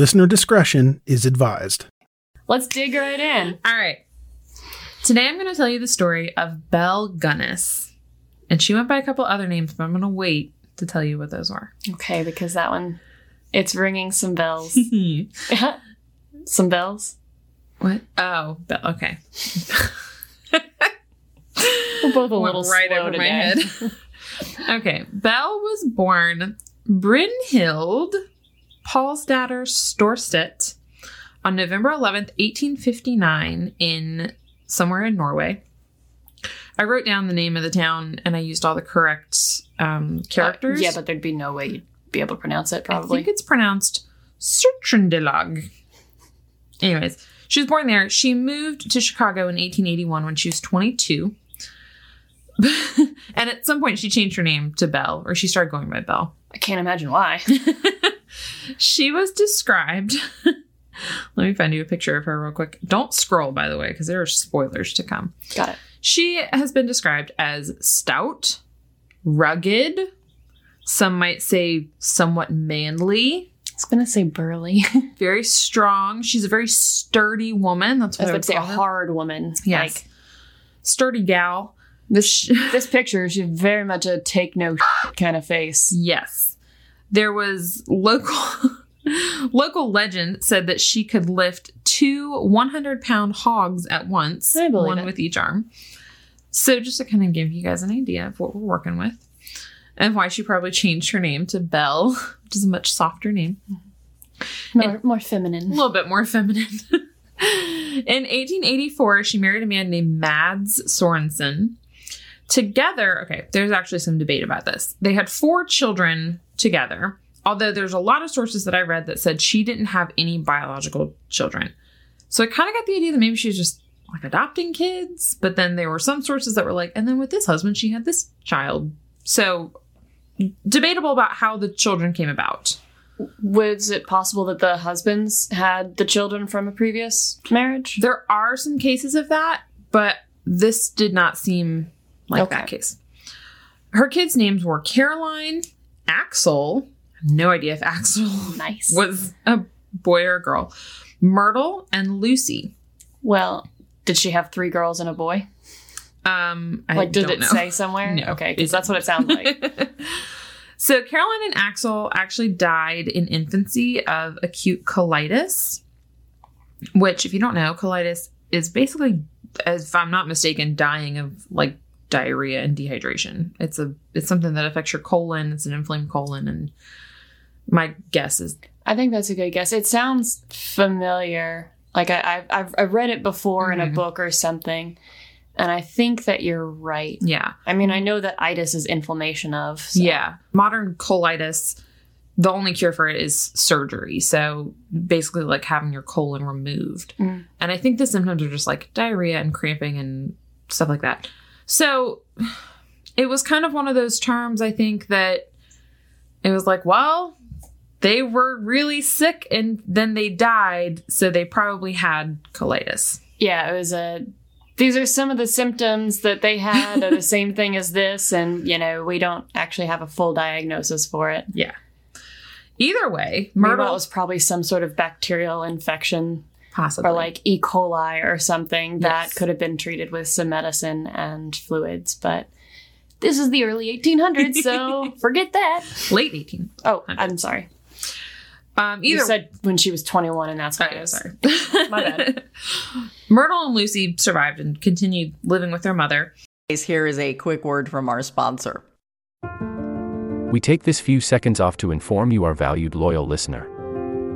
Listener discretion is advised. Let's dig right in. All right. Today I'm going to tell you the story of Belle Gunness. And she went by a couple other names, but I'm going to wait to tell you what those are. Okay, because that one, it's ringing some bells. some bells. what? Oh, Belle. Okay. We're both a Went little right slow over my head. okay. Belle was born Brynhild Paulsdatter Storstedt on November 11th, 1859, in somewhere in Norway. I wrote down the name of the town and I used all the correct um, characters. Uh, yeah, but there'd be no way you'd be able to pronounce it, probably. I think it's pronounced Surtrendelag. Anyways, she was born there. She moved to Chicago in 1881 when she was 22. and at some point, she changed her name to Belle, or she started going by Belle. I can't imagine why. She was described. Let me find you a picture of her real quick. Don't scroll, by the way, because there are spoilers to come. Got it. She has been described as stout, rugged, some might say somewhat manly, I was gonna say burly. Very strong. She's a very sturdy woman. That's what I about would to say a her. hard woman. Yes. Like sturdy gal. this this picture, she's very much a take no kind of face. Yes. There was local local legend said that she could lift two 100 pound hogs at once, one it. with each arm. So just to kind of give you guys an idea of what we're working with and why she probably changed her name to Belle, which is a much softer name. More, more feminine. a little bit more feminine. In 1884, she married a man named Mads Sorensen. Together, okay, there's actually some debate about this. They had four children together, although there's a lot of sources that I read that said she didn't have any biological children. So I kind of got the idea that maybe she was just like adopting kids, but then there were some sources that were like, and then with this husband, she had this child. So debatable about how the children came about. Was it possible that the husbands had the children from a previous marriage? There are some cases of that, but this did not seem like Okay. that case. Her kids' names were Caroline, Axel. No idea if Axel Nice. was a boy or a girl. Myrtle and Lucy. Well, did she have three girls and a boy? Um, I like, did it know. say somewhere? No, okay, because that's what it sounds like. so Caroline and Axel actually died in infancy of acute colitis, which, if you don't know, colitis is basically, if I'm not mistaken, dying of like diarrhea and dehydration. It's a it's something that affects your colon. It's an inflamed colon, and my guess is I think that's a good guess. It sounds familiar. Like I, I've, I've I've read it before in a Mhm. book or something, and I think that you're right. yeah, I mean, I know that itis is inflammation of. so- yeah. Modern colitis. The only cure for it is surgery. So basically, like having your colon removed. Mm. And I think the symptoms are just like diarrhea and cramping and stuff like that. So it was kind of one of those terms, I think, that it was like, well, they were really sick and then they died. So they probably had colitis. yeah. It was a. These are some of the symptoms that they had are the same thing as this, and you know we don't actually have a full diagnosis for it. Yeah. Either way, Myrtle Myrtle was probably some sort of bacterial infection possibly. or like E. coli or something that Yes. could have been treated with some medicine and fluids, but this is the early 1800s, so forget that. late 18. Oh, I'm sorry. Um, You said when she was 21, and that's Oh, why I yeah, was sorry. My bad. Myrtle and Lucy survived and continued living with their mother. Here is a quick word from our sponsor. We take this few seconds off to inform you, our valued loyal listener,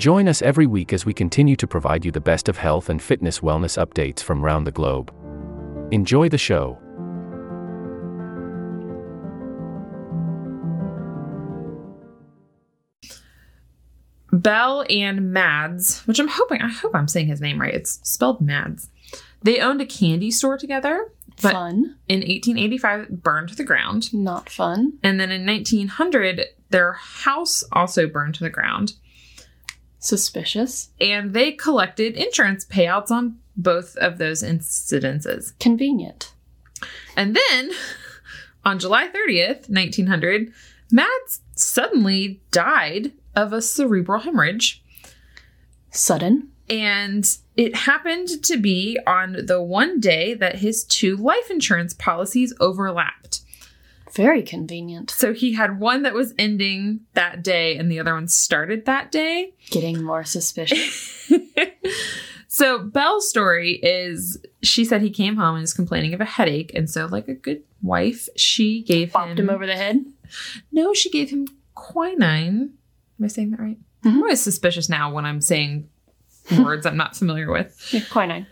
Join us every week as we continue to provide you the best of health and fitness wellness updates from around the globe. Enjoy the show. Belle and Mads, which I'm hoping, I hope I'm saying his name right. It's spelled Mads. They owned a candy store together, but fun, in 1885 it burned to the ground. not fun. And then in 1900, their house also burned to the ground. Suspicious. And they collected insurance payouts on both of those incidences. Convenient. And then on July 30th, 1900, Mads suddenly died of a cerebral hemorrhage. Sudden. And it happened to be on the one day that his two life insurance policies overlapped. Very convenient. So he had one that was ending that day and the other one started that day. Getting more suspicious. so Belle's story is she said he came home and was complaining of a headache. And so, like a good wife, she gave Bopped him over the head. No, she gave him quinine. Am I saying that right? Mhm. I'm always suspicious now when I'm saying words I'm not familiar with. Yeah, quinine.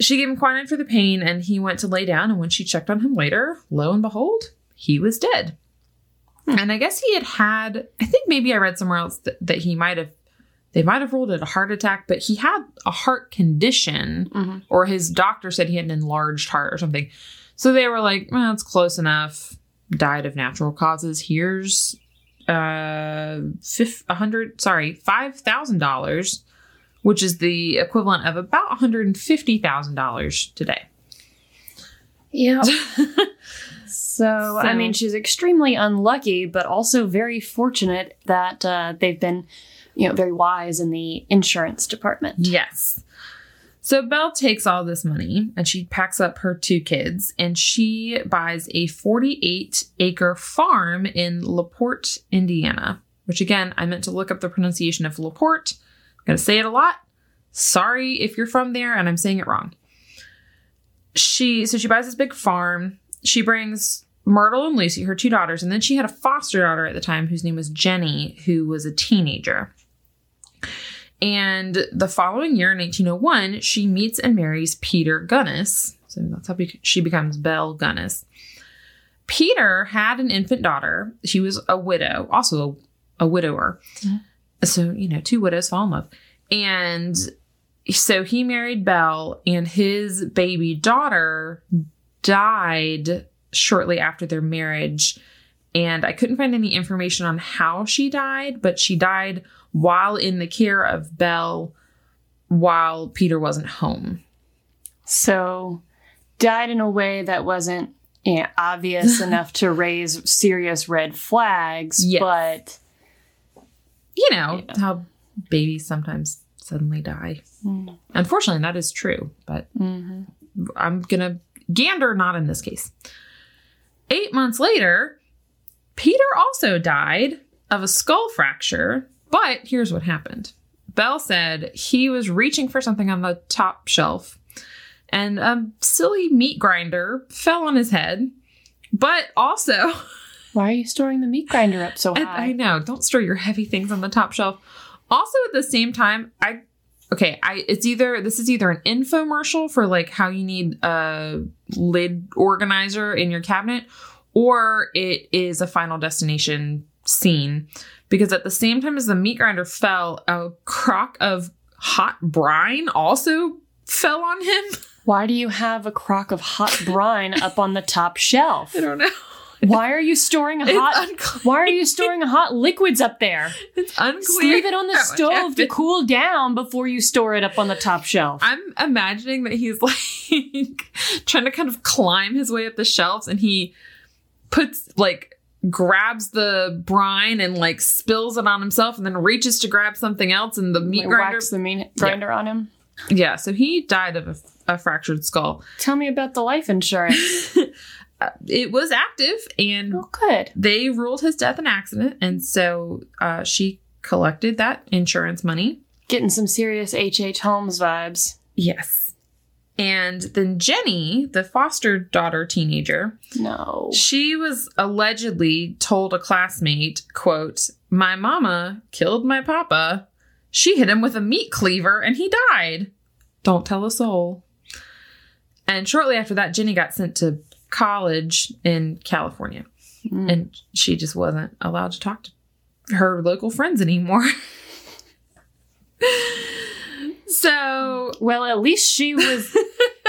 She gave him quinine for the pain, and he went to lay down. And when she checked on him later, lo and behold, he was dead. And I guess he had had, I think maybe I read somewhere else that, that he might have, they might have ruled it a heart attack, but he had a heart condition, Mhm. or his doctor said he had an enlarged heart or something. So they were like, well, it's close enough. Died of natural causes. Here's uh, a hundred, sorry, five thousand dollars, which is the equivalent of about one hundred and fifty thousand dollars today. Yeah. so, I mean, she's extremely unlucky, but also very fortunate that uh, they've been, you know, very wise in the insurance department. Yes. So Belle takes all this money and she packs up her two kids and she buys a 48 acre farm in LaPorte, Indiana, which again, I meant to look up the pronunciation of LaPorte. I'm going to say it a lot. Sorry if you're from there and I'm saying it wrong. She so she buys this big farm. She brings Myrtle and Lucy, her two daughters, and then she had a foster daughter at the time whose name was Jenny, who was a teenager. And the following year, in 1801, she meets and marries Peter Gunness. So that's how she becomes Belle Gunness. Peter had an infant daughter. She was a widow, also a, a widower. Mm-hmm. So, you know, two widows fall in love. And so he married Belle, and his baby daughter died shortly after their marriage. And I couldn't find any information on how she died, but she died while in the care of Belle while Peter wasn't home. So, died in a way that wasn't you know, obvious enough to raise serious red flags, Yes. but You know how babies sometimes suddenly die. Mm. Unfortunately, that is true, but Mhm. I'm gonna gander not in this case. Eight months later, Peter also died of a skull fracture, but here's what happened. Belle said he was reaching for something on the top shelf, and a silly meat grinder fell on his head. But also, why are you storing the meat grinder up so I, high? I know, don't store your heavy things on the top shelf. Also, at the same time, I okay, I it's either this is either an infomercial for like how you need a lid organizer in your cabinet, or it is a final destination scene. Because at the same time as the meat grinder fell, a crock of hot brine also fell on him. Why do you have a crock of hot brine up on the top shelf? I don't know. Why are you storing hot? Why are you storing hot liquids up there? It's unclear. Just leave it on the stove to cool down before you store it up on the top shelf. I'm imagining that he's like trying to kind of climb his way up the shelves and he puts like grabs the brine and like spills it on himself and then reaches to grab something else and the meat Like, grinder. wax the meat grinder on him. Yeah, so he died of a, a fractured skull. Tell me about the life insurance. It was active and oh, good. they ruled his death an accident and so uh, she collected that insurance money. Getting some serious H. H. Holmes vibes. Yes. And then Jenny, the foster daughter teenager, No. She was allegedly told a classmate, quote, My mama killed my papa. She hit him with a meat cleaver and he died. Don't tell a soul. And shortly after that, Jenny got sent to college in California. Mm. And she just wasn't allowed to talk to her local friends anymore. so Well, at least she was.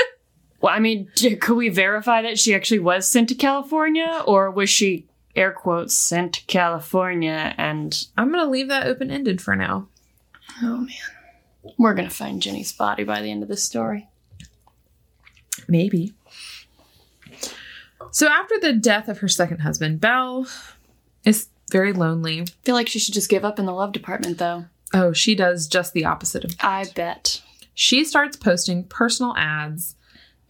well, I mean, could we verify that she actually was sent to California, or was she air quotes sent to California? And I'm going to leave that open ended for now. oh man, we're gonna find Jenny's body by the end of this story. Maybe. So after the death of her second husband, Belle is very lonely. I feel like she should just give up in the love department, though. Oh, she does just the opposite of that. I bet. She starts posting personal ads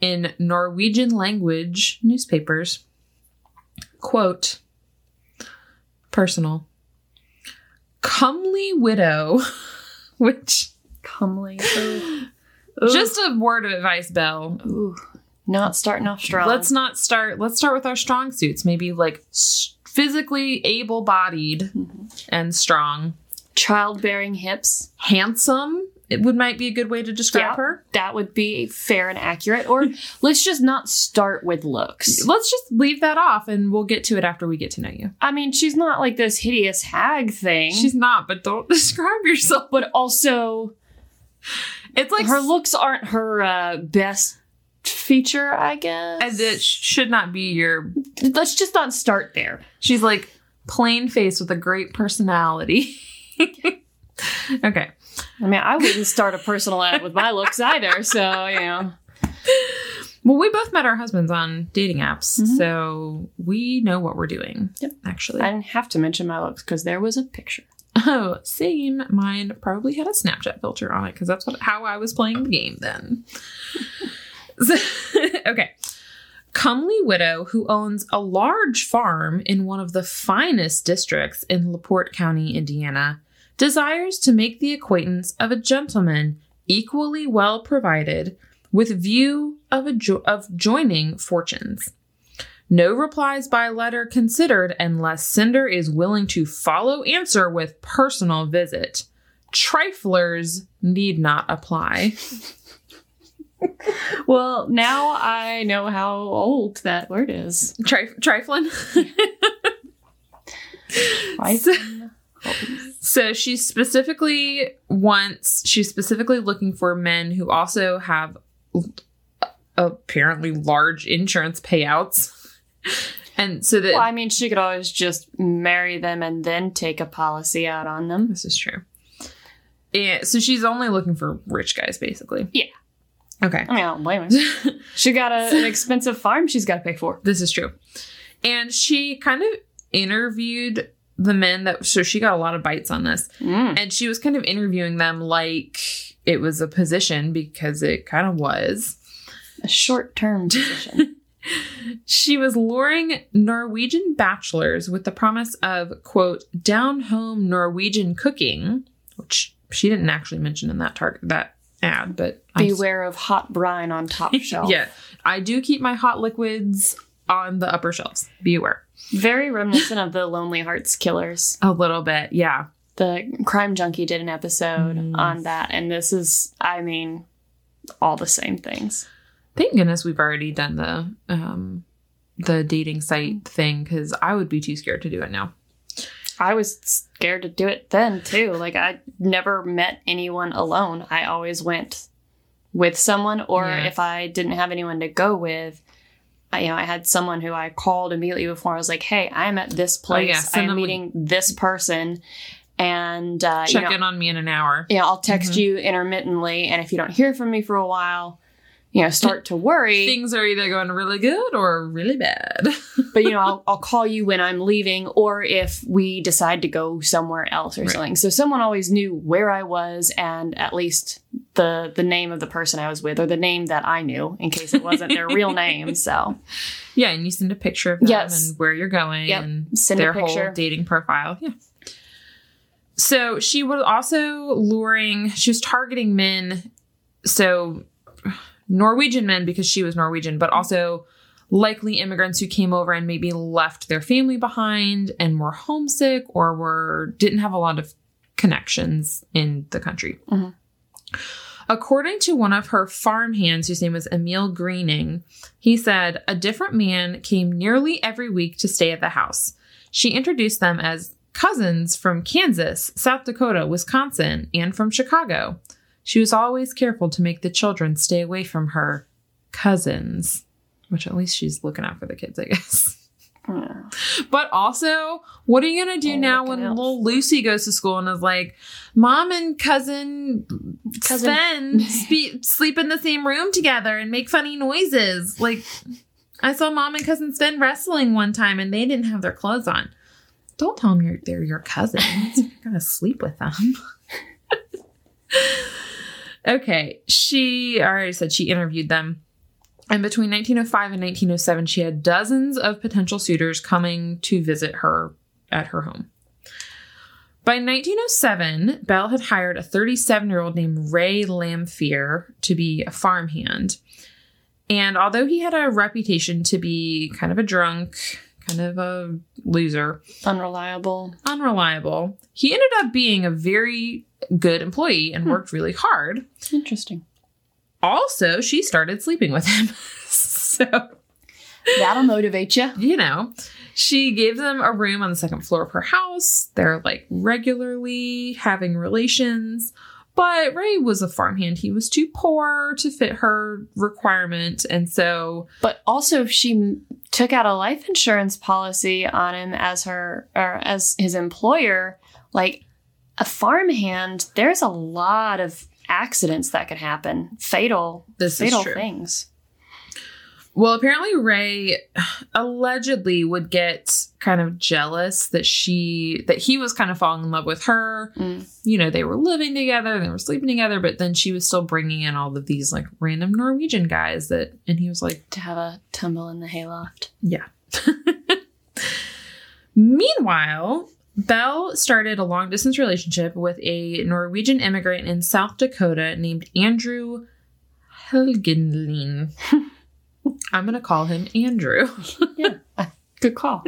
in Norwegian language newspapers. Quote Personal. Comely widow, which Comely. just a word of advice, Belle. Ooh, not starting off strong. Let's not start. Let's start with our strong suits. Maybe like physically able-bodied and strong, childbearing hips. handsome. It would might be a good way to describe Yeah. her. That would be fair and accurate. Or let's just not start with looks. Let's just leave that off, and we'll get to it after we get to know you. I mean, she's not like this hideous hag thing. She's not, but don't describe yourself. but also It's like her looks aren't her uh, best feature, I guess. and it should not be your. Let's just not start there. She's like plain face with a great personality. okay. I mean, I wouldn't start a personal ad with my looks either. So you know, Well, we both met our husbands on dating apps, mm-hmm. so we know what we're doing. Yep. Actually. I didn't have to mention my looks because there was a picture. Oh, same. Mine probably had a Snapchat filter on it because that's what how I was playing the game then. Okay. Comely widow who owns a large farm in one of the finest districts in LaPorte County, Indiana, desires to make the acquaintance of a gentleman equally well provided with view of a jo- of joining fortunes. No replies by letter considered unless sender is willing to follow answer with personal visit. Triflers need not apply. Well, now I know how old that word is. Tri- trifling. Right? So she specifically wants, she's specifically looking for men who also have apparently large insurance payouts. And so that Well, I mean, she could always just marry them and then take a policy out on them. This is true. And so she's only looking for rich guys, basically. Yeah. Okay. I mean, I don't blame her. she got a, an expensive farm she's got to pay for. This is true. And she kind of interviewed the men that, so she got a lot of bites on this. Mm. And she was kind of interviewing them like it was a position because it kind of was. A short term position. She was luring Norwegian bachelors with the promise of, quote, down home Norwegian cooking, which she didn't actually mention in that target, that ad, but I'm Beware of hot brine on top shelf. Yeah, I do keep my hot liquids on the upper shelves. Be aware. Very reminiscent of the Lonely Hearts Killers. A little bit, yeah. the Crime Junkie did an episode Mm. on that, and this is, I mean, all the same things. Thank goodness we've already done the um the dating site thing because I would be too scared to do it now. I was scared to do it then too. Like I never met anyone alone. I always went with someone, or Yeah. if I didn't have anyone to go with, I, you know, I had someone who I called immediately before. I was like, "Hey, I'm at this Oh, yeah, place. I'm meeting this person, and uh, Check you know, in on me in an hour. yeah, I'll text Mhm. you intermittently, and if you don't hear from me for a while, you know, start to worry. Things are either going really good or really bad. but you know, I'll, I'll call you when I'm leaving, or if we decide to go somewhere else or Right. something. So someone always knew where I was, and at least the the name of the person I was with, or the name that I knew, in case it wasn't their real name. So yeah, and you send a picture of them Yes. and where you're going Yep. and Send a their whole dating profile. Yeah. So she was also luring, she was targeting men. So Norwegian men because she was Norwegian, but also likely immigrants who came over and maybe left their family behind and were homesick or were didn't have a lot of connections in the country. Mhm. According to one of her farm hands, whose name was Emil Greening, he said a different man came nearly every week to stay at the house. She introduced them as cousins from Kansas, South Dakota, Wisconsin, and from Chicago. She was always careful to make the children stay away from her cousins, which at least she's looking out for the kids, I guess. yeah. But also, what are you going to do Oh, now when out. little Lucy goes to school and is like, Mom and cousin, Cousin- Sven spe- sleep in the same room together and make funny noises? Like, I saw Mom and cousin Sven wrestling one time and they didn't have their clothes on. Don't tell them you're, they're your cousins. You're going to sleep with them. okay. She I already said she interviewed them. And between 1905 and 1907, she had dozens of potential suitors coming to visit her at her home. By 1907, Belle had hired a 37 year old named Ray Lamphere to be a farmhand. And although he had a reputation to be kind of a drunk, kind of a loser, Unreliable. unreliable, he ended up being a very good employee and hmm. worked really hard. Interesting. also she started sleeping with him. So That'll motivate you. you know she gave them a room on the second floor of her house. They're like regularly having relations. But ray was a farmhand. He was too poor to fit her requirement. And so But also, if she took out a life insurance policy on him as her or as his employer, like a farmhand, there's a lot of accidents that could happen, fatal, This is fatal true. things. Well, apparently Ray allegedly would get kind of jealous that she that he was kind of falling in love with her. Mm. You know, they were living together, they were sleeping together, but then she was still bringing in all of these like random Norwegian guys that and he was like, To have a tumble in the hayloft. yeah. Meanwhile, Belle started a long distance relationship with a Norwegian immigrant in South Dakota named Andrew Helgenlin. I'm going to call him Andrew. yeah, Good call.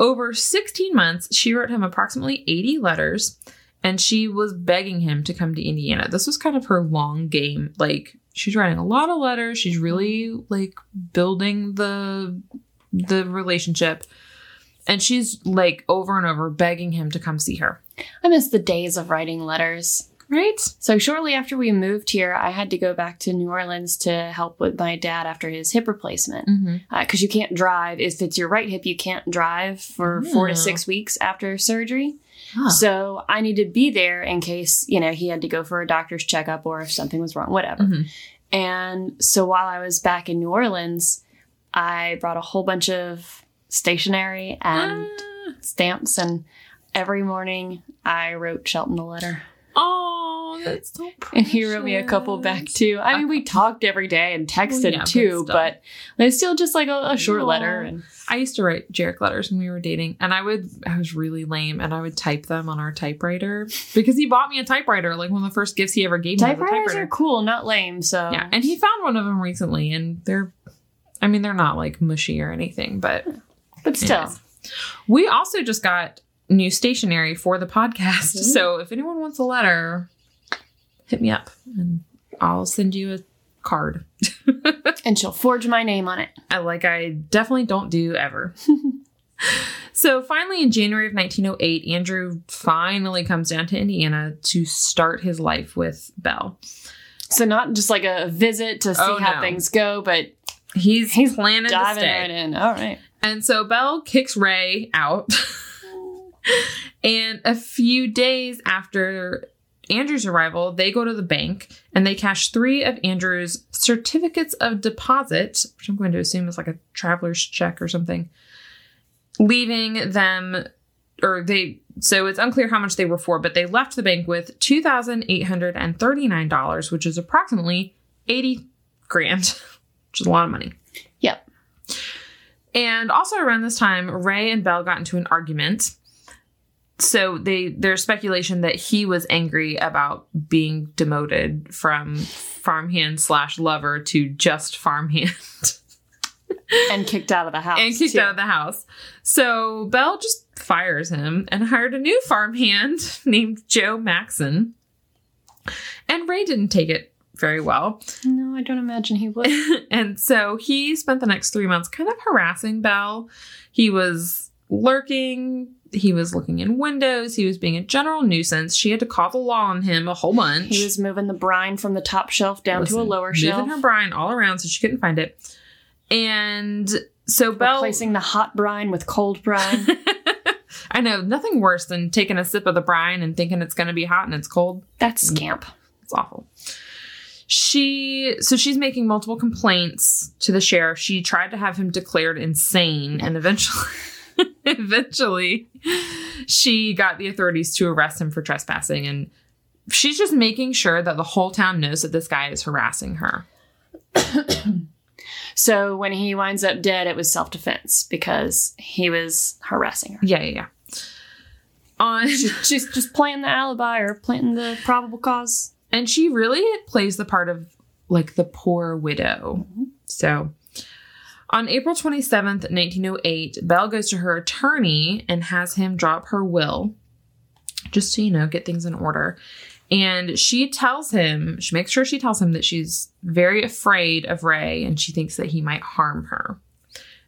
Over 16 months, she wrote him approximately 80 letters and she was begging him to come to Indiana. This was kind of her long game. Like she's writing a lot of letters, she's really like building the the relationship and she's like over and over begging him to come see her. I miss the days of writing letters. Right? So shortly after we moved here, I had to go back to New Orleans to help with my dad after his hip replacement. Because you can't drive. If it's your right hip, you can't drive for four to six weeks after surgery. Huh. So I needed to be there in case, you know, he had to go for a doctor's checkup or if something was wrong, whatever. Mhm. And so while I was back in New Orleans, I brought a whole bunch of stationery and Ah. stamps. And every morning I wrote Shelton a letter. Oh, that's so precious. And he wrote me a couple back too. I mean, we talked every day and texted yeah, too, but it's still just like a, a short Aw. letter. And I used to write Jarek letters when we were dating, and I would I was really lame, and I would type them on our typewriter because he bought me a typewriter, like one of the first gifts he ever gave me. typewriters are cool, not lame. So Yeah, and he found one of them recently, and they're, I mean, they're not like mushy or anything, but but still, anyways. we also just got new stationery for the podcast. Mm-hmm. So if anyone wants a letter, hit me up and I'll send you a card. And she'll forge my name on it. I like I definitely don't do ever. so finally in January of 1908, Andrew finally comes down to Indiana to start his life with Belle. So not just like a visit to see Oh, how no. things go, but He's he's planning to diving stay. right in. All right. And so Belle kicks Ray out. and a few days after Andrew's arrival, they go to the bank and they cash three of Andrew's certificates of deposit, which I'm going to assume is like a traveler's check or something, leaving them, or they, so it's unclear how much they were for, but they left the bank with $2,839, which is approximately 80 grand, which is a lot of money. And also around this time, Ray and Belle got into an argument. So they there's speculation that he was angry about being demoted from farmhand slash lover to just farmhand And kicked out of the house. and kicked too. out of the house. So Belle just fires him and hired a new farmhand named Joe Maxon. And Ray didn't take it very well. No, I don't imagine he would. and so he spent the next three months kind of harassing Belle. He was lurking. He was looking in windows. He was being a general nuisance. She had to call the law on him a whole bunch. he was moving the brine from the top shelf down to a lower moving shelf. Moving her brine all around so she couldn't find it. And so Belle, Replacing the hot brine with cold brine. I know nothing worse than taking a sip of the brine and thinking it's going to be hot and it's cold. That's scamp. It's awful. She so she's making multiple complaints to the sheriff. She tried to have him declared insane and eventually eventually she got the authorities to arrest him for trespassing and she's just making sure that the whole town knows that this guy is harassing her. So when he winds up dead, it was self defense because he was harassing her. Yeah, yeah, yeah. On She's just playing the alibi or planting the probable cause. And she really plays the part of like the poor widow. So on April 27th, 1908, Belle goes to her attorney and has him drop her will just to, you know, get things in order. And she tells him, she makes sure she tells him that she's very afraid of Ray and she thinks that he might harm her.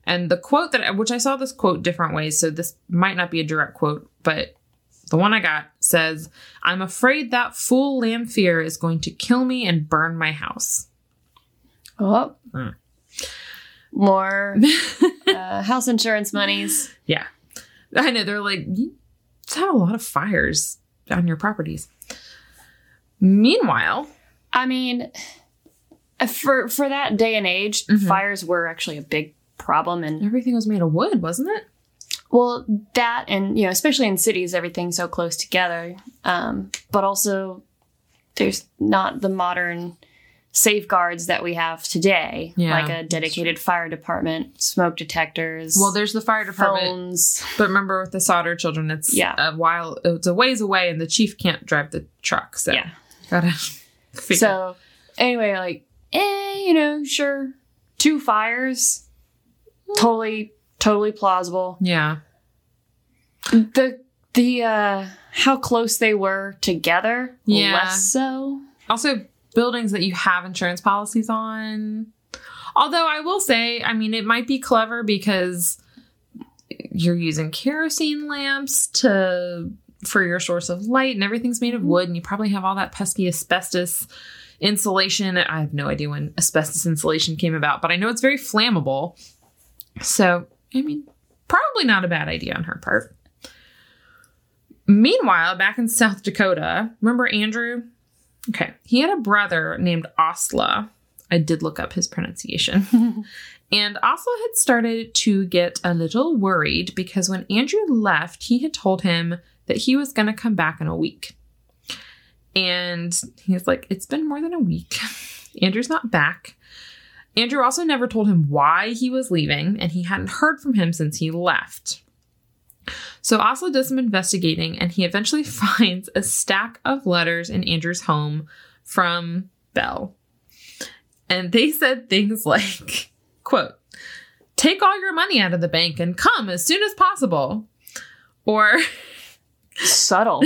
And the quote that, which I saw this quote different ways, so this might not be a direct quote, but the one I got says, I'm afraid that fool Lamphere is going to kill me and burn my house. Oh. Hmm. More uh, house insurance monies. Yeah. I know. They're like, you just had a lot of fires on your properties. Meanwhile, I mean, for for that day and age, Mhm. fires were actually a big problem, and everything was made of wood, wasn't it? Well, that and you know, especially in cities, everything's so close together. Um, but also, there's not the modern safeguards that we have today, Yeah, like a dedicated fire department, smoke detectors. Well, there's the fire department, phones. but remember with the solder children, it's Yeah. a while, it's a ways away, and the chief can't drive the truck. So Yeah. gotta figure. So anyway, like, eh, you know, sure, two fires, totally, totally plausible. yeah, The the uh how close they were together, Yeah. less so. also buildings that you have insurance policies on. Although I will say, I mean, it might be clever because you're using kerosene lamps to for your source of light, and everything's made of wood, and you probably have all that pesky asbestos insulation. I have no idea when asbestos insulation came about, but I know it's very flammable. So, I mean, probably not a bad idea on her part. Meanwhile, back in South Dakota, remember Andrew? Okay. He had a brother named Osla. I did look up his pronunciation. and Osla had started to get a little worried because when Andrew left, he had told him that he was going to come back in a week. And he's like, It's been more than a week. Andrew's not back. Andrew also never told him why he was leaving, and he hadn't heard from him since he left. So Osla does some investigating and he eventually finds a stack of letters in Andrew's home from Belle. And they said things like, quote, take all your money out of the bank and come as soon as possible. Or Subtle.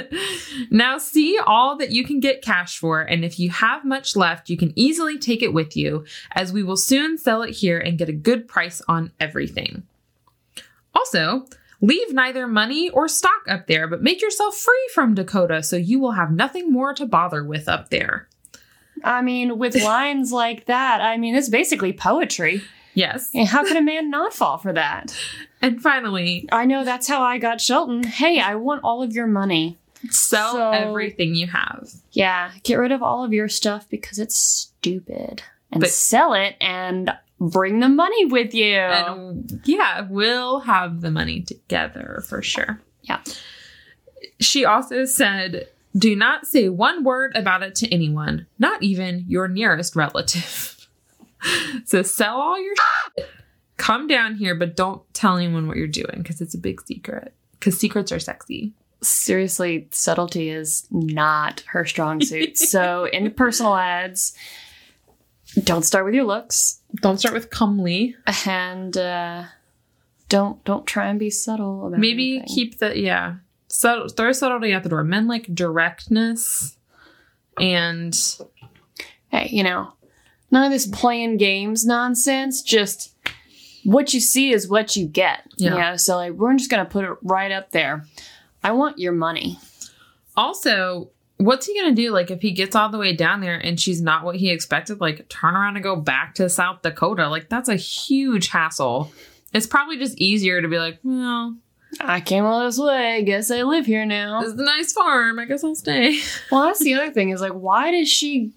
now see all that you can get cash for, and if you have much left, you can easily take it with you, as we will soon sell it here and get a good price on everything. Also, leave neither money or stock up there, but make yourself free from Dakota so you will have nothing more to bother with up there. I mean, with lines like that, I mean, it's basically poetry. Yes. And how could a man not fall for that? And finally, I know that's how I got Shelton. Hey, I want all of your money. sell So- everything you have. Yeah, get rid of all of your stuff because it's stupid. And But- sell it and bring the money with you. And yeah, we'll have the money together for sure. Yeah. She also said, do not say one word about it to anyone, not even your nearest relative. so sell all your shit, come down here, but don't tell anyone what you're doing because it's a big secret. Because secrets are sexy. Seriously, subtlety is not her strong suit. so, in personal ads, don't start with your looks Don't start with comely. and uh, don't don't try and be subtle about Maybe anything. keep the yeah. Subtle, throw subtlety out the door. Men like directness and hey, you know, none of this playing games nonsense. Just what you see is what you get. Yeah. You know, so like we're just gonna put it right up there. I want your money. Also, what's he gonna do? Like, if he gets all the way down there and she's not what he expected, like turn around and go back to South Dakota, like that's a huge hassle. It's probably just easier to be like, well, I came all this way. I guess I live here now. this is a nice farm. I guess I'll stay. Well, that's the other thing is like, why does she?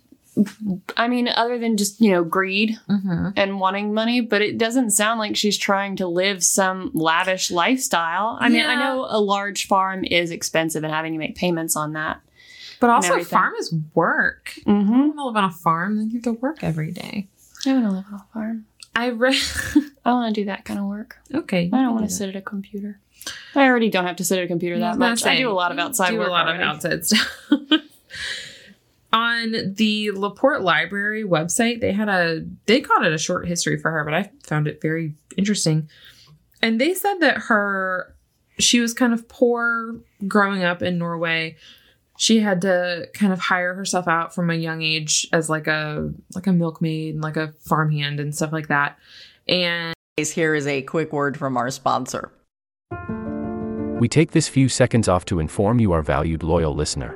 I mean, other than just you know greed Mm-hmm. and wanting money, but it doesn't sound like she's trying to live some lavish lifestyle. I mean, I know a large farm is expensive and having to make payments on that. But also, farm is work. Mm-hmm. I want to live on a farm, then you have to work every day. I want to live on a farm. I read. I want to do that kind of work. okay, I don't want to sit at a computer. I already don't have to sit at a computer that much. I do a lot of outside do work. a lot already. of outside stuff. On the Laporte Library website, they had a they called it a short history for her, but I found it very interesting. And they said that her she was kind of poor growing up in Norway. She had to kind of hire herself out from a young age as like a like a milkmaid and like a farmhand and stuff like that. And Here is a quick word from our sponsor. We take this few seconds off to inform you, our valued loyal listener,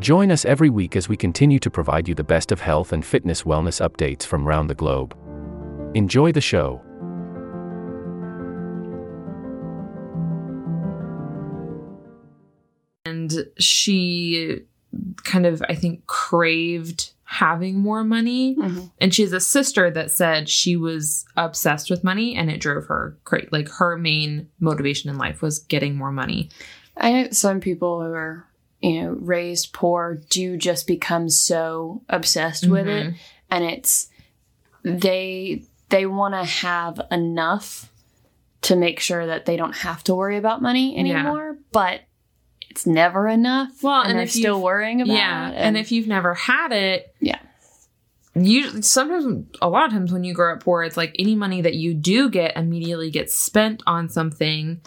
Join us every week as we continue to provide you the best of health and fitness wellness updates from around the globe. Enjoy the show. and she kind of i think craved having more money Mhm. and she has a sister that said she was obsessed with money and it drove her crazy like her main motivation in life was getting more money I know some people who are, you know, raised poor do just become so obsessed with it, Mhm. and it's they they want to have enough to make sure that they don't have to worry about money Yeah. anymore, but it's never enough. Well, and, and they're still worrying about yeah it. and if you've never had it Yeah. usually sometimes a lot of times when you grow up poor it's like any money that you do get immediately gets spent on something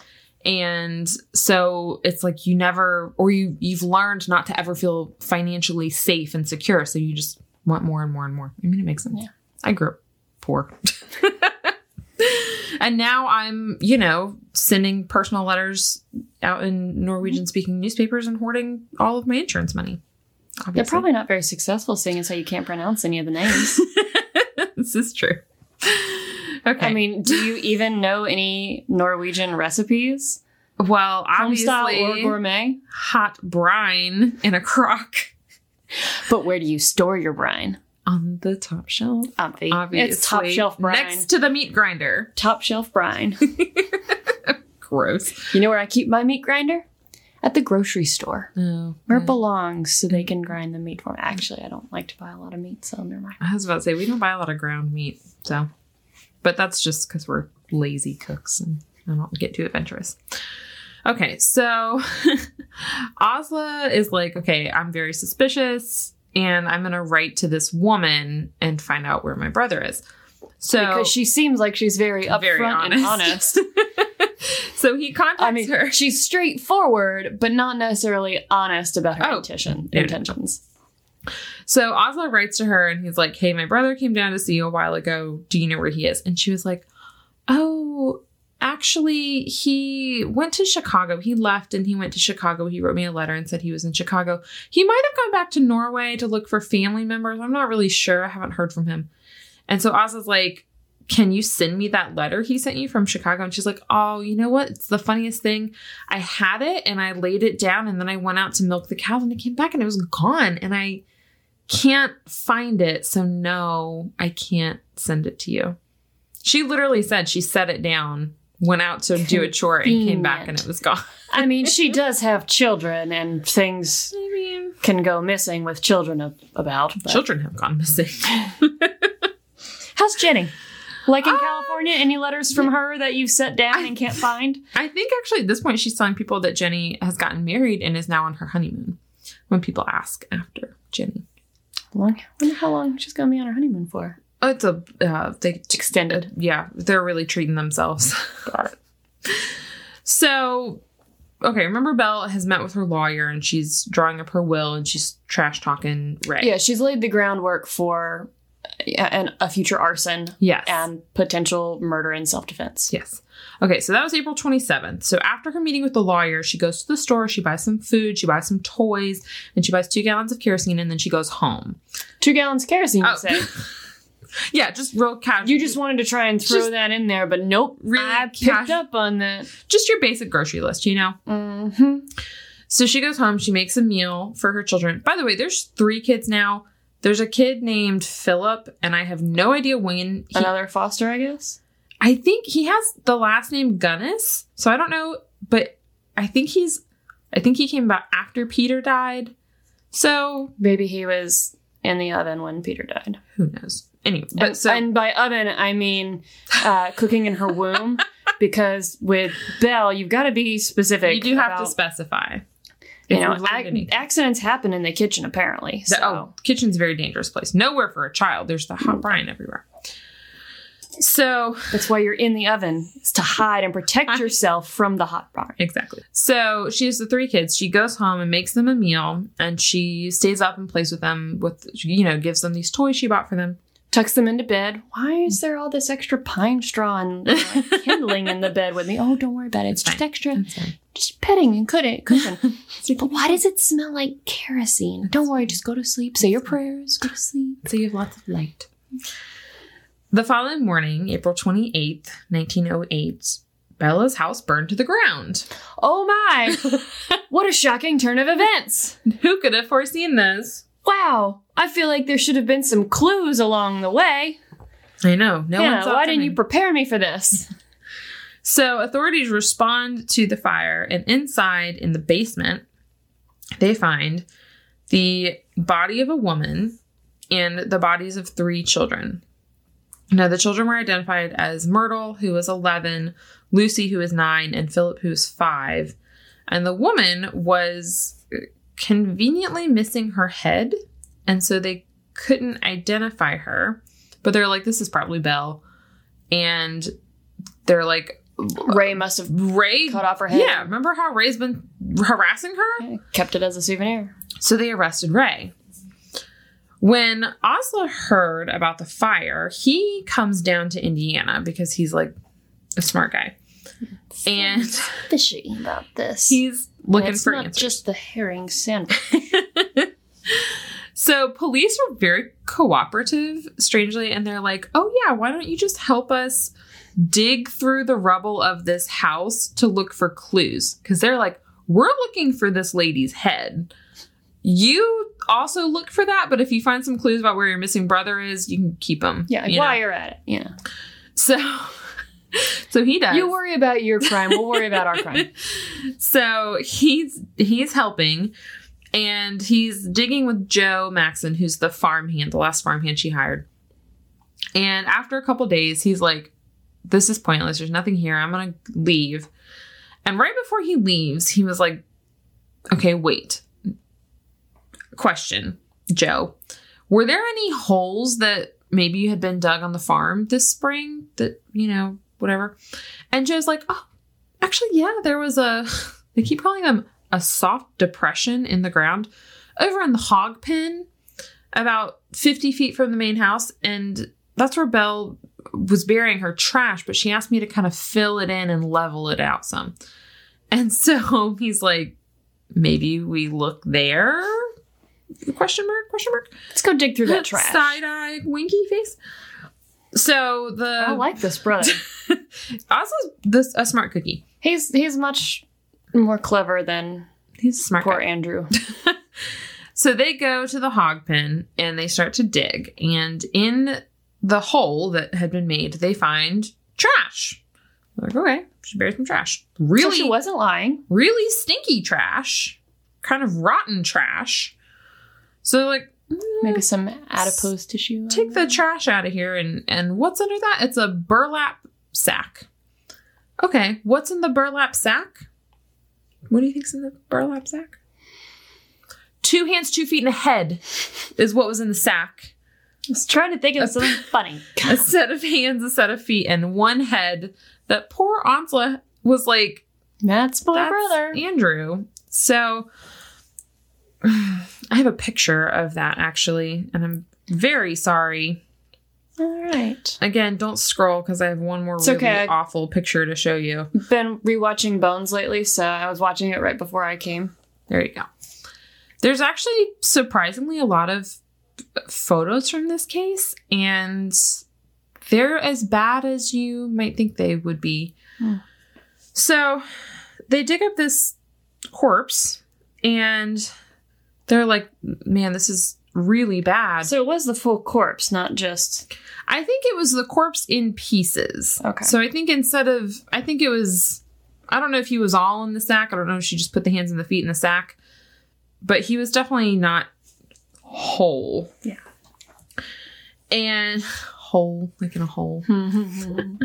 and so it's like you never or you you've learned not to ever feel financially safe and secure so you just want more and more and more i mean it makes sense Yeah. i grew up poor and now i'm you know sending personal letters out in norwegian mm-hmm. speaking newspapers and hoarding all of my insurance money They're probably not very successful, seeing as how you can't pronounce any of the names. this is true. Okay. I mean, do you even know any Norwegian recipes? well, obviously, or gourmet? hot brine in a crock But where do you store your brine? on the top shelf. Obvi. Obviously, It's top shelf brine. next to the meat grinder. top shelf brine. Gross. you know where I keep my meat grinder? At the grocery store. Oh, Where it belongs, so they can grind the meat for me. Actually, I don't like to buy a lot of meat, so never mind. I was about to say we don't buy a lot of ground meat, so, but that's just because we're lazy cooks and I don't get too adventurous. Okay, so Osla is like, okay, I'm very suspicious, and I'm gonna write to this woman and find out where my brother is. So Because she seems like she's very upfront Very and honest. so he contacts I mean, her. she's straightforward, but not necessarily honest about her Oh, intention, intentions. So Osla writes to her and he's like, Hey, my brother came down to see you a while ago. Do you know where he is? And she was like, Oh, actually, he went to Chicago. He left and he went to Chicago. He wrote me a letter and said he was in Chicago. He might have gone back to Norway to look for family members. I'm not really sure. I haven't heard from him. And so Osla's like, can you send me that letter he sent you from Chicago? And she's like, Oh, you know what? It's the funniest thing. I had it and I laid it down and then I went out to milk the cows and it came back and it was gone. And I can't find it. So, no, I can't send it to you. She literally said she set it down, went out to do a chore and came back and it was gone. I mean, she does have children, and things I mean, can go missing with children ab- about. but- children have gone missing. How's Jenny? Like in Uh, California, any letters from her that you've set down and can't find? I think actually at this point she's telling people that Jenny has gotten married and is now on her honeymoon when people ask after Jenny. Long, wonder how long she's gonna be on her honeymoon for. Oh, it's a uh, they Extended. yeah, they're really treating themselves. Got it. So, okay, remember Belle has met with her lawyer and she's drawing up her will and she's trash talking Ray. Yeah, she's laid the groundwork for uh, an, a future arson Yes. and potential murder in self defense. Yes. Okay, so that was April 27th. So after her meeting with the lawyer, she goes to the store, she buys some food, she buys some toys, and she buys two gallons of kerosene, and then she goes home. Two gallons of kerosene, Oh. you say? Yeah, just real casual. You just wanted to try and throw Just that in there, but nope. really I picked cash- up on that. just your basic grocery list, you know? hmm So she goes home, she makes a meal for her children. By the way, there's three kids now. There's a kid named Philip, and I have no idea when. He, Another foster, I guess. I think he has the last name Gunness, so I don't know, but I think he's. I think he came about after Peter died. So Maybe he was in the oven when Peter died. who knows? Anyway, but and, so and by oven, I mean uh, cooking in her womb, because with Belle, you've got to be specific. you do have to specify. You know, ac- accidents happen in the kitchen, apparently. The- oh, kitchen's a very dangerous place. Nowhere for a child. There's the hot brine everywhere. So That's why you're in the oven, is to hide and protect yourself from the hot bar. Exactly. So she has the three kids. She goes home and makes them a meal, and she stays up and plays with them. With you know, gives them these toys she bought for them. Tucks them into bed. Why is there all this extra pine straw and know, uh, kindling in the bed with me? Oh, don't worry about it. It's just fine. extra. Just petting and cooking. but why does it smell like kerosene? Don't worry. Just go to sleep. Say your prayers. Go to sleep. So you have lots of light. The following morning, April twenty eighth, nineteen oh eight, Bella's house burned to the ground. Oh my! what a shocking turn of events. Who could have foreseen this? Wow. I feel like there should have been some clues along the way. I know. No saw why didn't you prepare me for this? So authorities respond to the fire, and inside in the basement, they find the body of a woman and the bodies of three children. Now, the children were identified as Myrtle, who was 11, Lucy, who was 9, and Philip, who was 5. And the woman was conveniently missing her head, and so they couldn't identify her. But they're like, this is probably Belle. And they're like, Ray must have Ray cut off her head. Yeah, remember how Ray's been harassing her? kept it as a souvenir. So they arrested Ray. When Osla heard about the fire, he comes down to Indiana because he's like a smart guy. And Fishy about this. he's looking it's for not answers. just the herring sandwich. So police are very cooperative, strangely, and they're like, oh, yeah, why don't you just help us dig through the rubble of this house to look for clues? Because they're like, we're looking for this lady's head. You also look for that, but if you find some clues about where your missing brother is, you can keep them. Yeah, you while know? you're at it. Yeah. So, so he does. You worry about your crime. We'll worry about our crime. so he's he's helping and he's digging with joe maxon who's the farmhand the last farmhand she hired and after a couple days he's like this is pointless there's nothing here i'm gonna leave and right before he leaves he was like okay wait question joe. Were there any holes that maybe you had been dug on the farm this spring that you know whatever? And joe's like oh actually yeah there was a they keep calling them a soft depression in the ground over in the hog pen about 50 feet from the main house and that's where belle was burying her trash but she asked me to kind of fill it in and level it out some. And so he's like maybe we look there question mark question mark Let's go dig through that trash. side eye winky face so the I like this brother. also this a smart cookie He's he's much more clever than he's smart poor guy. Andrew. So they go to the hog pen and they start to dig. And in the hole that had been made, they find trash. They're like, okay, she buried some trash. So Really, she wasn't lying. really stinky trash, kind of rotten trash. So like, "Mm, Maybe some adipose tissue. take the trash out of here. And and what's under that? It's a burlap sack. Okay, what's in the burlap sack? What do you think's in the burlap sack? Two hands, two feet, and a head is what was in the sack. I was trying to think of something funny. A set of hands, a set of feet, and one head that poor Ansla was like, That's my that's brother. Andrew. So I have a picture of that actually, and I'm very sorry. All right. Again, don't scroll because I have one more It's really okay. awful picture to show you. Been rewatching Bones lately, so I was watching it right before I came. There you go. There's actually surprisingly a lot of photos from this case, and they're as bad as you might think they would be. Hmm. So they dig up this corpse, and they're like, man, this is really bad. So it was the full corpse, not just. I think it was the corpse in pieces. Okay. So I think instead of, I think it was, I don't know if he was all in the sack. I don't know if she just put the hands and the feet in the sack, but he was definitely not whole. Yeah. And whole, like in a hole. Man,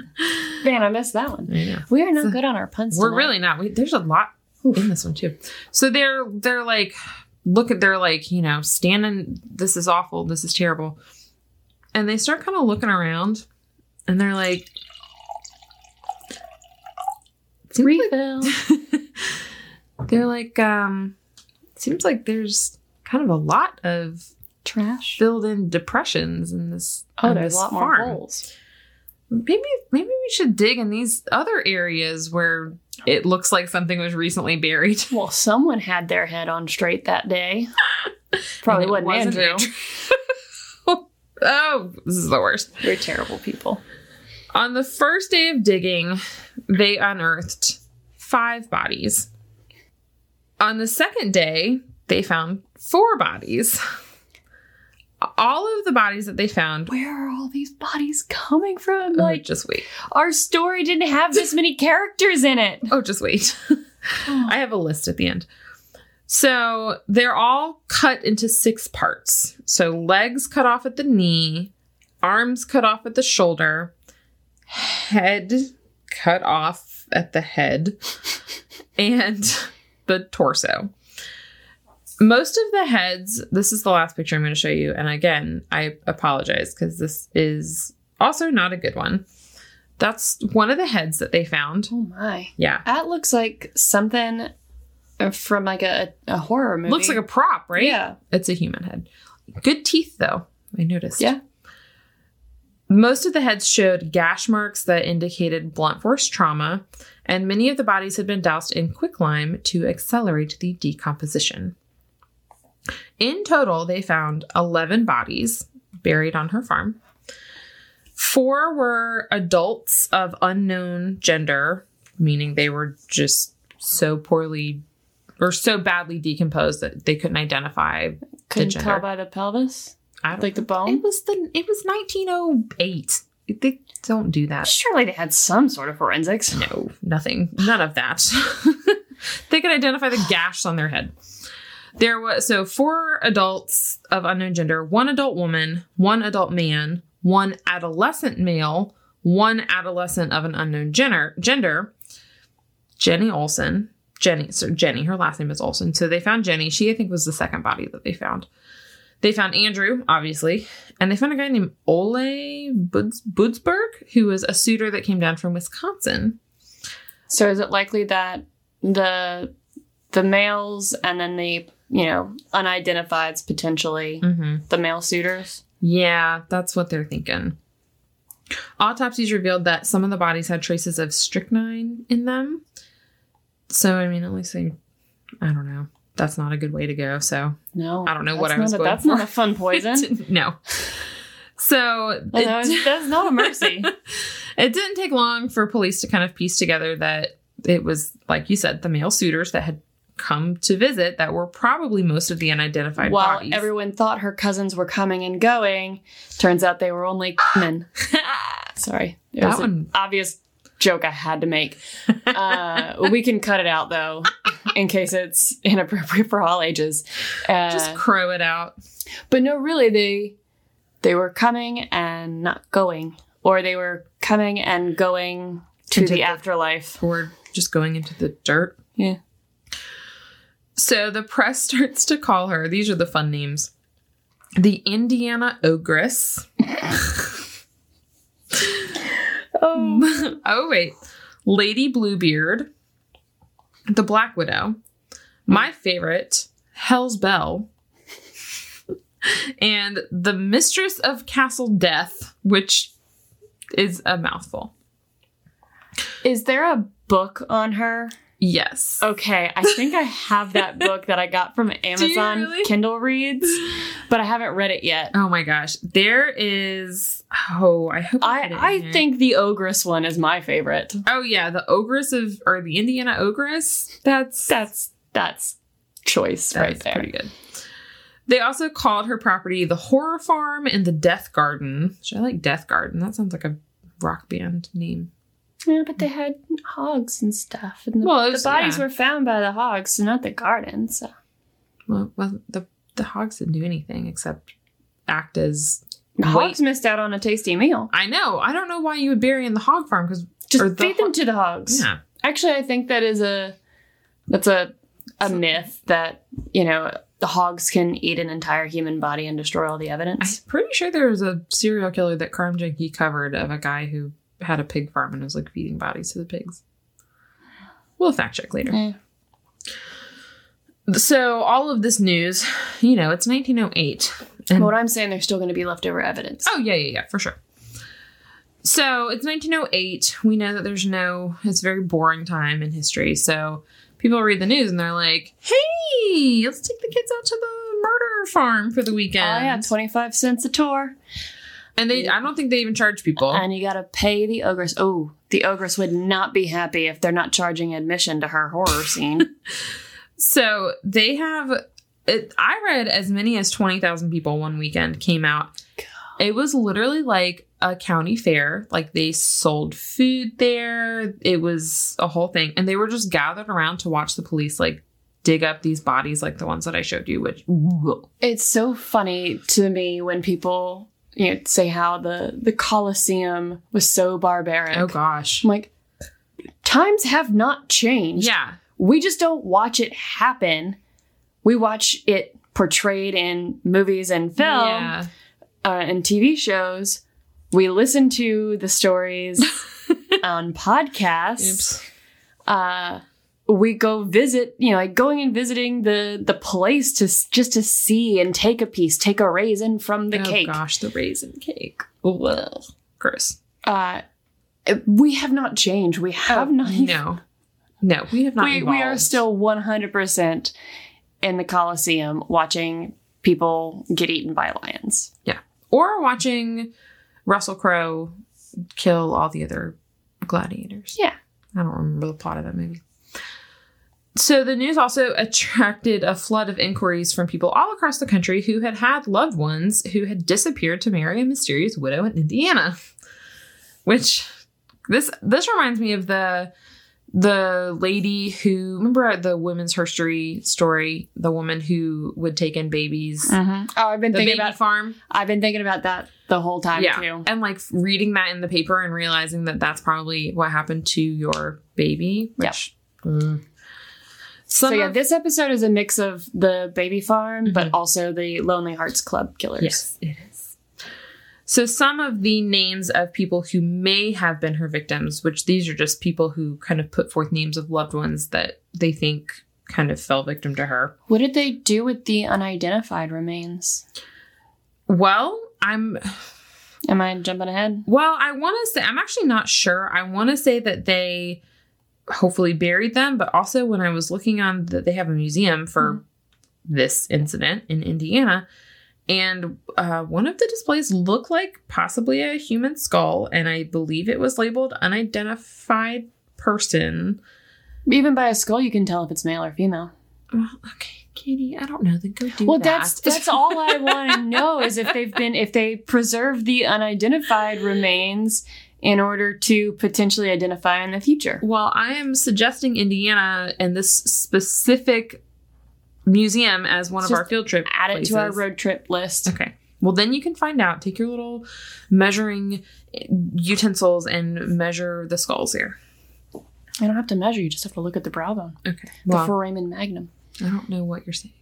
I missed that one. Know. We are not good on our puns. We're tonight. really not. We, there's a lot in this one too. So they're they're like, look at they're like you know standing. This is awful. This is terrible. And they start kind of looking around, and they're like, seems like- refill. they're like, um, seems like there's kind of a lot of Trash. filled in depressions in this. Oh, there's this a lot more holes. Maybe maybe we should dig in these other areas where it looks like something was recently buried. Well, someone had their head on straight that day. Probably it wasn't, Andrew. oh, this is the worst. We're terrible people. On the first day of digging, they unearthed five bodies. On the second day, they found four bodies. All of the bodies that they found, Where are all these bodies coming from? oh, Like, just wait. our story didn't have this many characters in it. Oh, just wait. Oh. I have a list at the end. So they're all cut into six parts. So legs cut off at the knee, arms cut off at the shoulder, head cut off at the head, and the torso. Most of the heads, this is the last picture I'm going to show you. And again, I apologize because this is also not a good one. That's one of the heads that they found. Oh my. Yeah. That looks like something uh, from like a, a horror movie. Looks like a prop, right? Yeah. It's a human head. Good teeth, though. I noticed. Yeah. Most of the heads showed gash marks that indicated blunt force trauma, and many of the bodies had been doused in quicklime to accelerate the decomposition. In total, they found 11 bodies buried on her farm. Four were adults of unknown gender, meaning they were just so poorly or so badly decomposed that they couldn't identify Couldn't gender. tell by the pelvis, I like the It bone. was the it was 1908. They don't do that. Surely they had some sort of forensics. No, nothing. None of that. they could identify the gash on their head. There was so four adults of unknown gender, one adult woman, one adult man, one adolescent male, one adolescent of an unknown gender. Gender. Jenny Olson. Jenny, so Jenny, her last name is Olson. So they found Jenny. She, I think, was the second body that they found. They found Andrew, obviously, and they found a guy named Ole Buds- Budsberg, who was a suitor that came down from Wisconsin. So is it likely that the the males and then the you know unidentifieds potentially Mm-hmm. the male suitors? Yeah, that's what they're thinking. Autopsies revealed that some of the bodies had traces of strychnine in them. So, I mean, at least they, I don't know. That's not a good way to go. So, No, I don't know what I was a- going That's for. not a fun poison. no. So, that was- that's not a mercy. it didn't take long for police to kind of piece together that it was, like you said, the male suitors that had come to visit that were probably most of the unidentified While bodies. everyone thought her cousins were coming and going, turns out they were only men. Sorry, it That was an one- obvious joke I had to make. Uh, we can cut it out though, in case it's inappropriate for all ages. Uh, Just crow it out. But no, really, they they were coming and not going, or they were coming and going to Into the the- afterlife. or just going into the dirt. Yeah. So the press starts to call her, these are the fun names the Indiana Ogress. Oh, oh, wait. Lady Bluebeard. The Black Widow. My favorite, Hell's Belle. and the Mistress of Castle Death, which is a mouthful. is there a book on her? Yes. Okay, I think I have that book that I got from Amazon really? Kindle Reads, but I haven't read it yet. Oh my gosh. There is oh, I hope I, in I think the Ogress one is my favorite. Oh yeah, the ogress of or the Indiana ogress. That's That's that's choice that's right there. pretty good. They also called her property the Horror Farm and the Death Garden. Which I like Death Garden. That sounds like a rock band name. Yeah, but they had hogs and stuff, and the, Well, it the bodies yeah. were found by the hogs, so not the garden. So Well, well the the hogs didn't do anything except act as the hogs missed out on a tasty meal. I know. I don't know why you would bury in the hog farm because Just feed them to the hogs. yeah. Actually, I think that is a that's a a myth that you know the hogs can eat an entire human body and destroy all the evidence. I'm pretty sure there was a serial killer that Crime Junkie covered of a guy who had a pig farm and was like feeding bodies to the pigs. We'll fact check later. Eh. So all of this news, you know, it's 1908. And, what I'm saying, there's still going to be leftover evidence. oh yeah, yeah, yeah, for sure. So it's 1908. We know that there's no. It's a very boring time in history. So people read the news and they're like, "Hey, let's take the kids out to the murder farm for the weekend." Oh yeah, twenty five cents a tour, and they, I don't think they even charge people. and you got to pay the ogress. Oh, the ogress would not be happy if they're not charging admission to her horror scene. So they have. It, I read as many as twenty thousand people one weekend came out. It was literally like a county fair. Like they sold food there. It was a whole thing, and they were just gathered around to watch the police like dig up these bodies, like the ones that I showed you. Which it's so funny to me when people you know say how the the Colosseum was so barbaric. oh gosh, I'm like, times have not changed. yeah, We just don't watch it happen. We watch it portrayed in movies and film yeah. uh, and TV shows. We listen to the stories on podcasts. Oops. Uh, we go visit, you know, like going and visiting the the place to just to see and take a piece, take a raisin from the cake. oh cake. gosh, the raisin cake. Ugh. Gross. Uh, we have not changed. We have not. even- No, no, we have not. we, we are still 100% in the Coliseum watching people get eaten by lions. Yeah. Or watching Russell Crowe kill all the other gladiators. Yeah. I don't remember the plot of that movie. So the news also attracted a flood of inquiries from people all across the country who had had loved ones who had disappeared to marry a mysterious widow in Indiana. Which this this reminds me of the the lady who remember the women's history story, the woman who would take in babies. Oh, I've been The thinking baby about farm. I've been thinking about that the whole time yeah. too. And like reading that in the paper and realizing that that's probably what happened to your baby. Which, Mm. Some so yeah, of- this episode is a mix of the baby farm, but Mhm. also the Lonely Hearts Club killers. Yes, it is. So some of the names of people who may have been her victims, which these are just people who kind of put forth names of loved ones that they think kind of fell victim to her. What did they do with the unidentified remains? Well, I'm Am I jumping ahead? well, I want to say I'm actually not sure. I want to say that they hopefully buried them, but also when I was looking on that they have a museum for this incident in Indiana, and uh, one of the displays looked like possibly a human skull, and I believe it was labeled unidentified person. Even by a skull, you can tell if it's male or female. Well, okay, Katie, I don't know. Then go do well, that. that's that's all I want to know is if they've been if they preserve the unidentified remains in order to potentially identify in the future. Well, I am suggesting Indiana and this specific museum as one of our field trip. Add it to our road trip list. Okay. Well, then you can find out. Take your little measuring utensils and measure the skulls here. I don't have to measure. You just have to look at the brow bone. Okay. The foramen magnum. I don't know what you're saying.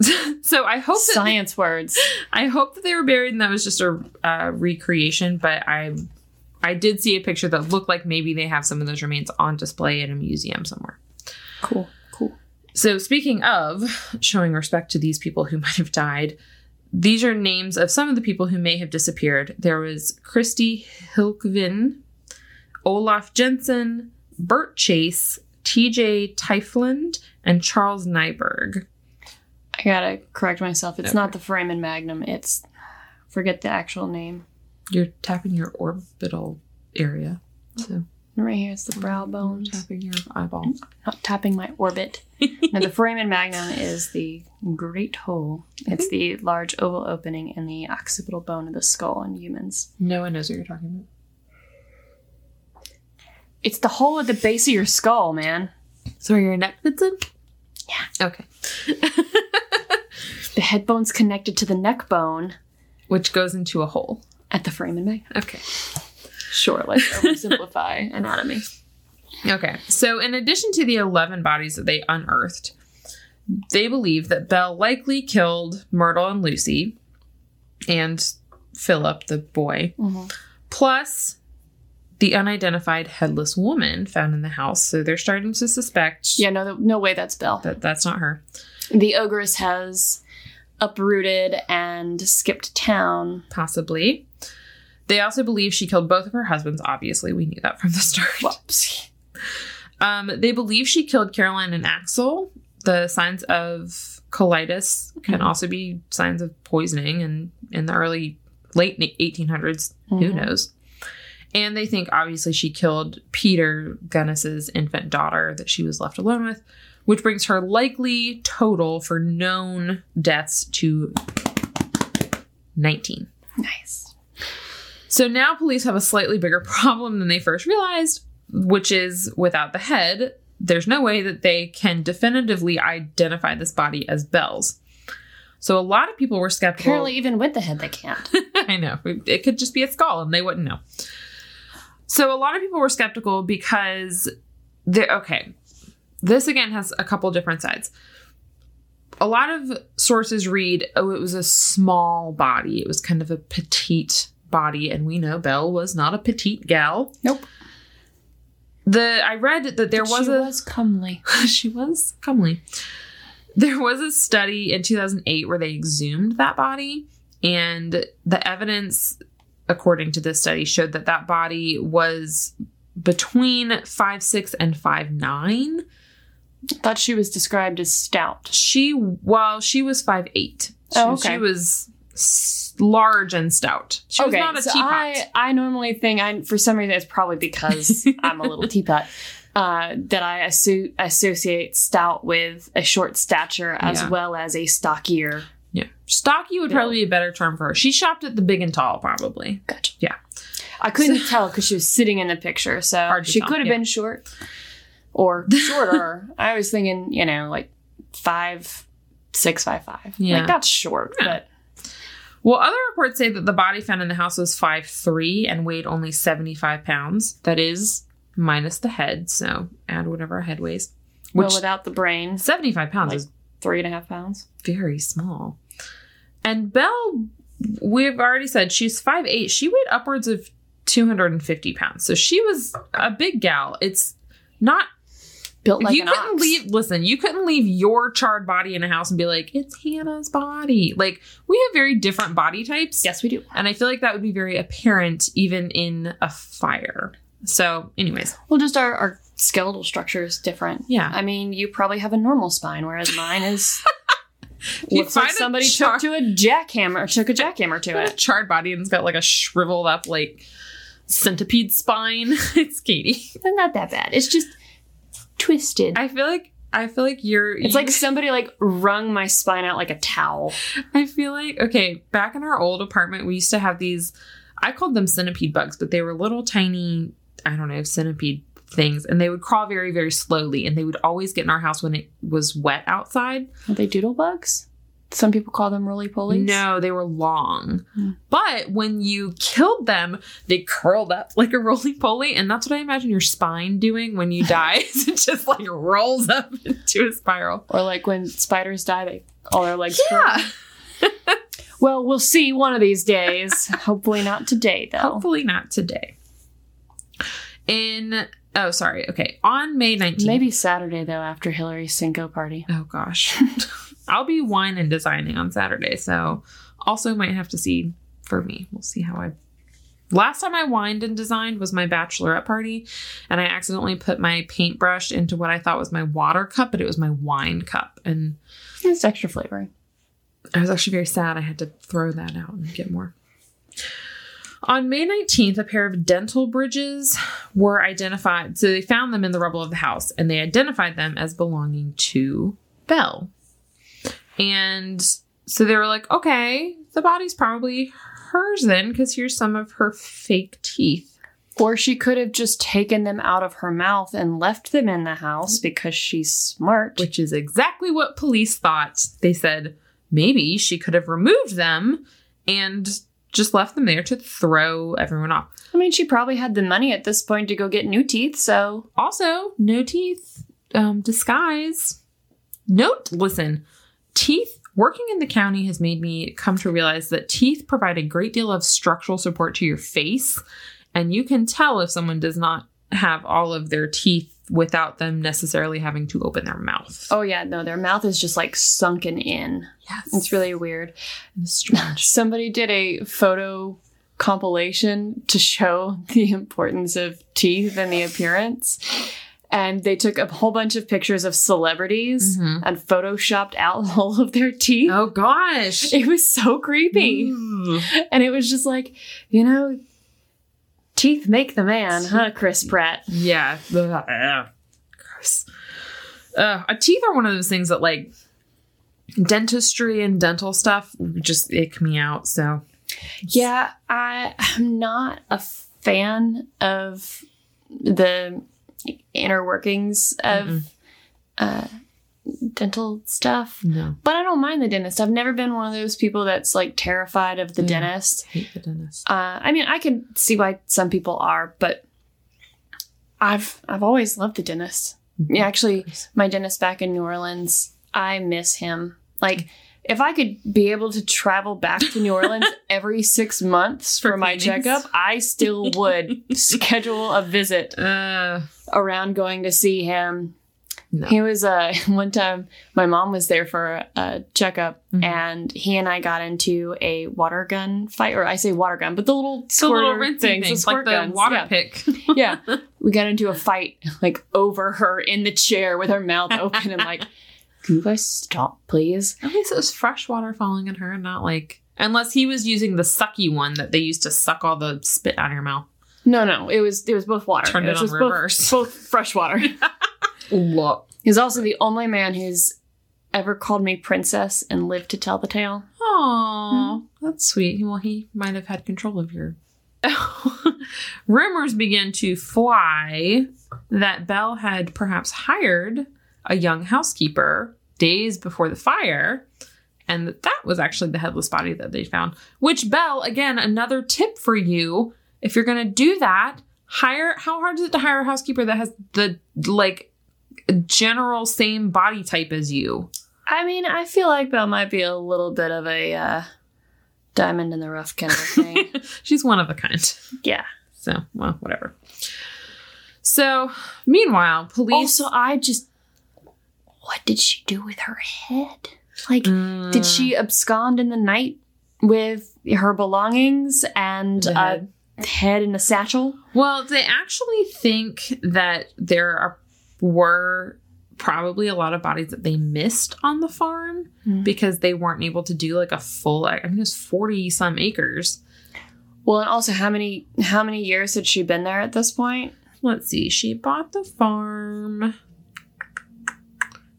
so I hope that Science words. I hope that they were buried and that was just a uh, recreation. But I, I did see a picture that looked like maybe they have some of those remains on display in a museum somewhere. Cool. Cool. So, speaking of showing respect to these people who might have died, these are names of some of the people who may have disappeared. There was Christy Hilkvin, Olaf Jensen, Bert Chase, TJ Tyfland, and Charles Nyberg. I gotta correct myself. It's Okay. not the foramen magnum. It's forget the actual name. You're tapping your orbital area. So, Right here, it's the brow bones. tapping your eyeball. Not tapping my orbit. now, the foramen magnum is the great hole. It's the large oval opening in the occipital bone of the skull in humans. No one knows what you're talking about. It's the hole at the base of your skull, man. So, where your neck fits in? Yeah. Okay. The head bone's connected to the neck bone Which goes into a hole. at the foramen magnum. Okay. Sure, let's oversimplify anatomy. Okay. So, in addition to the 11 bodies that they unearthed, they believe that Belle likely killed Myrtle and Lucy and Philip, the boy, Mhm. plus the unidentified headless woman found in the house. So, they're starting to suspect Yeah, no, no way that's Belle. that that's not her. The ogress has uprooted and skipped town. Possibly. They also believe she killed both of her husbands. Obviously, we knew that from the start. Whoops. Um, they believe she killed Caroline and Axel. The signs of colitis can also be signs of poisoning, and in the early late 1800s, who Mhm. knows? And they think obviously she killed Peter Gunness's infant daughter that she was left alone with, which brings her likely total for known deaths to 19. Nice. So now police have a slightly bigger problem than they first realized, which is without the head, there's no way that they can definitively identify this body as Belle's. So a lot of people were skeptical. Apparently, even with the head, they can't. I know. It could just be a skull and they wouldn't know. So a lot of people were skeptical because they okay. This again has a couple different sides. A lot of sources read, oh, it was a small body. It was kind of a petite body, and we know Belle was not a petite gal. Nope. The I read that there was she a was comely. she was comely. There was a study in 2008 where they exhumed that body, and the evidence, according to this study, showed that that body was between five six and five nine, thought she was described as stout. She well, she was five eight. She, Oh, was- okay. she was large and stout. She was not a so teapot. I, I normally think I for some reason it's probably because I'm a little teapot. Uh, that I asso- associate stout with a short stature as Yeah. well as a stockier. yeah, stocky would probably be a better term for her. She shopped at the big and tall, probably. Gotcha. Yeah. I couldn't tell because she was sitting in the picture, so she tell, could have yeah. been short or shorter. I was thinking, you know, like five, six, five, five. Yeah. Like that's short, Yeah. but Well, other reports say that the body found in the house was five three and weighed only 75 pounds. That is minus the head, so add whatever a head weighs. well, without the brain, 75 pounds like- is three and a half pounds. very small. And Belle, we've already said she's five eight. She weighed upwards of 250 pounds. So she was a big gal. It's not Built like you an couldn't ox. leave listen you couldn't leave your charred body in a house and be like it's hannah's body like we have very different body types Yes, we do. and i feel like that would be very apparent even in a fire so anyways Well, just our, our skeletal structure is different. Yeah. I mean, you probably have a normal spine, whereas mine is looks like a somebody char- took to a jackhammer, took a jackhammer to a it. charred body and it's got like a shriveled up like centipede spine it's katie It's not that bad. It's just twisted. i feel like i feel like you're it's like somebody like wrung my spine out like a towel. I feel like okay, back in our old apartment, we used to have these. I called them centipede bugs, but they were little tiny, I don't know, centipede things, and they would crawl very, very slowly, and they would always get in our house when it was wet outside. Are they doodle bugs? Some people call them roly polies. No, they were long, Hmm. but when you killed them, they curled up like a roly poly, and that's what I imagine your spine doing when you die. it just like rolls up into a spiral. Or like when spiders die, they all their legs. Yeah. curl. Well, we'll see one of these days. Hopefully not today, though. Hopefully not today. In oh sorry, okay. On May 19th. Maybe Saturday though, after Hillary's Cinco party. Oh gosh. I'll be wine and designing on Saturday, so also might have to see for me. We'll see how I Last time I wined and designed was my bachelorette party, and I accidentally put my paintbrush into what I thought was my water cup, but it was my wine cup. And It's extra flavoring. I was actually very sad I had to throw that out and get more. On May 19th, a pair of dental bridges were identified. So they found them in the rubble of the house and they identified them as belonging to Belle. And so they were like, okay, the body's probably hers then because here's some of her fake teeth. Or she could have just taken them out of her mouth and left them in the house because she's smart. which is exactly what police thought. They said maybe she could have removed them and just left them there to throw everyone off. I mean, she probably had the money at this point to go get new teeth, so Also, no teeth, um, disguise. Note, listen, teeth. Working in the county has made me come to realize that teeth provide a great deal of structural support to your face, and you can tell if someone does not have all of their teeth without them necessarily having to open their mouth. oh yeah, no, their mouth is just like sunken in. yes, It's really weird. it's strange. Somebody did a photo compilation to show the importance of teeth and the appearance. And they took a whole bunch of pictures of celebrities Mhm. and photoshopped out all of their teeth. Oh gosh. It was so creepy. Ooh. And it was just like, you know, teeth make the man, huh, Chris Pratt? Yeah. Gross. Uh, uh, teeth are one of those things that like dentistry and dental stuff just ick me out. So Yeah, I am not a fan of the inner workings of Mm-mm. uh, dental stuff. no, But I don't mind the dentist. I've never been one of those people that's like terrified of the Yeah. dentist. hate the dentist. Uh, I mean, I can see why some people are, but I've I've always loved the dentist. Yeah, actually, my dentist back in New Orleans, I miss him. Like, if I could be able to travel back to New Orleans every six months for, For my cleanings? checkup, I still would schedule a visit Uh, around going to see him. No. He was uh one time my mom was there for a checkup Mhm. and he and I got into a water gun fight or I say water gun but the little the little rinsing things, things, the like squirt the guns. water yeah. pick. yeah. we got into a fight like over her in the chair with her mouth open and like, can you guys stop, please? At least it was fresh water falling in her, and not like unless he was using the sucky one that they used to suck all the spit out of your mouth. No, no, it was it was both water. Turned it it was on just reverse. Both, both fresh water. Look. He's also the only man who's ever called me princess and lived to tell the tale. Aww, hmm. that's sweet. Well, he might have had control of your. Rumors began to fly that Belle had perhaps hired a young housekeeper days before the fire, and that that was actually the headless body that they found. Which Belle, again, another tip for you: if you're going to do that, hire. How hard is it to hire a housekeeper that has the like general same body type as you? I mean, I feel like Belle might be a little bit of a uh, diamond in the rough kind of thing. She's one of a kind. yeah. So, well, whatever. So, meanwhile, police. Also, I just. What did she do with her head? Like, Mm, did she abscond in the night with her belongings and a head. in a satchel? Well, they actually think that there are were probably a lot of bodies that they missed on the farm Mm. because they weren't able to do like a full. I mean, it was forty some acres. Well, and also, how many how many years had she been there at this point? Let's see. She bought the farm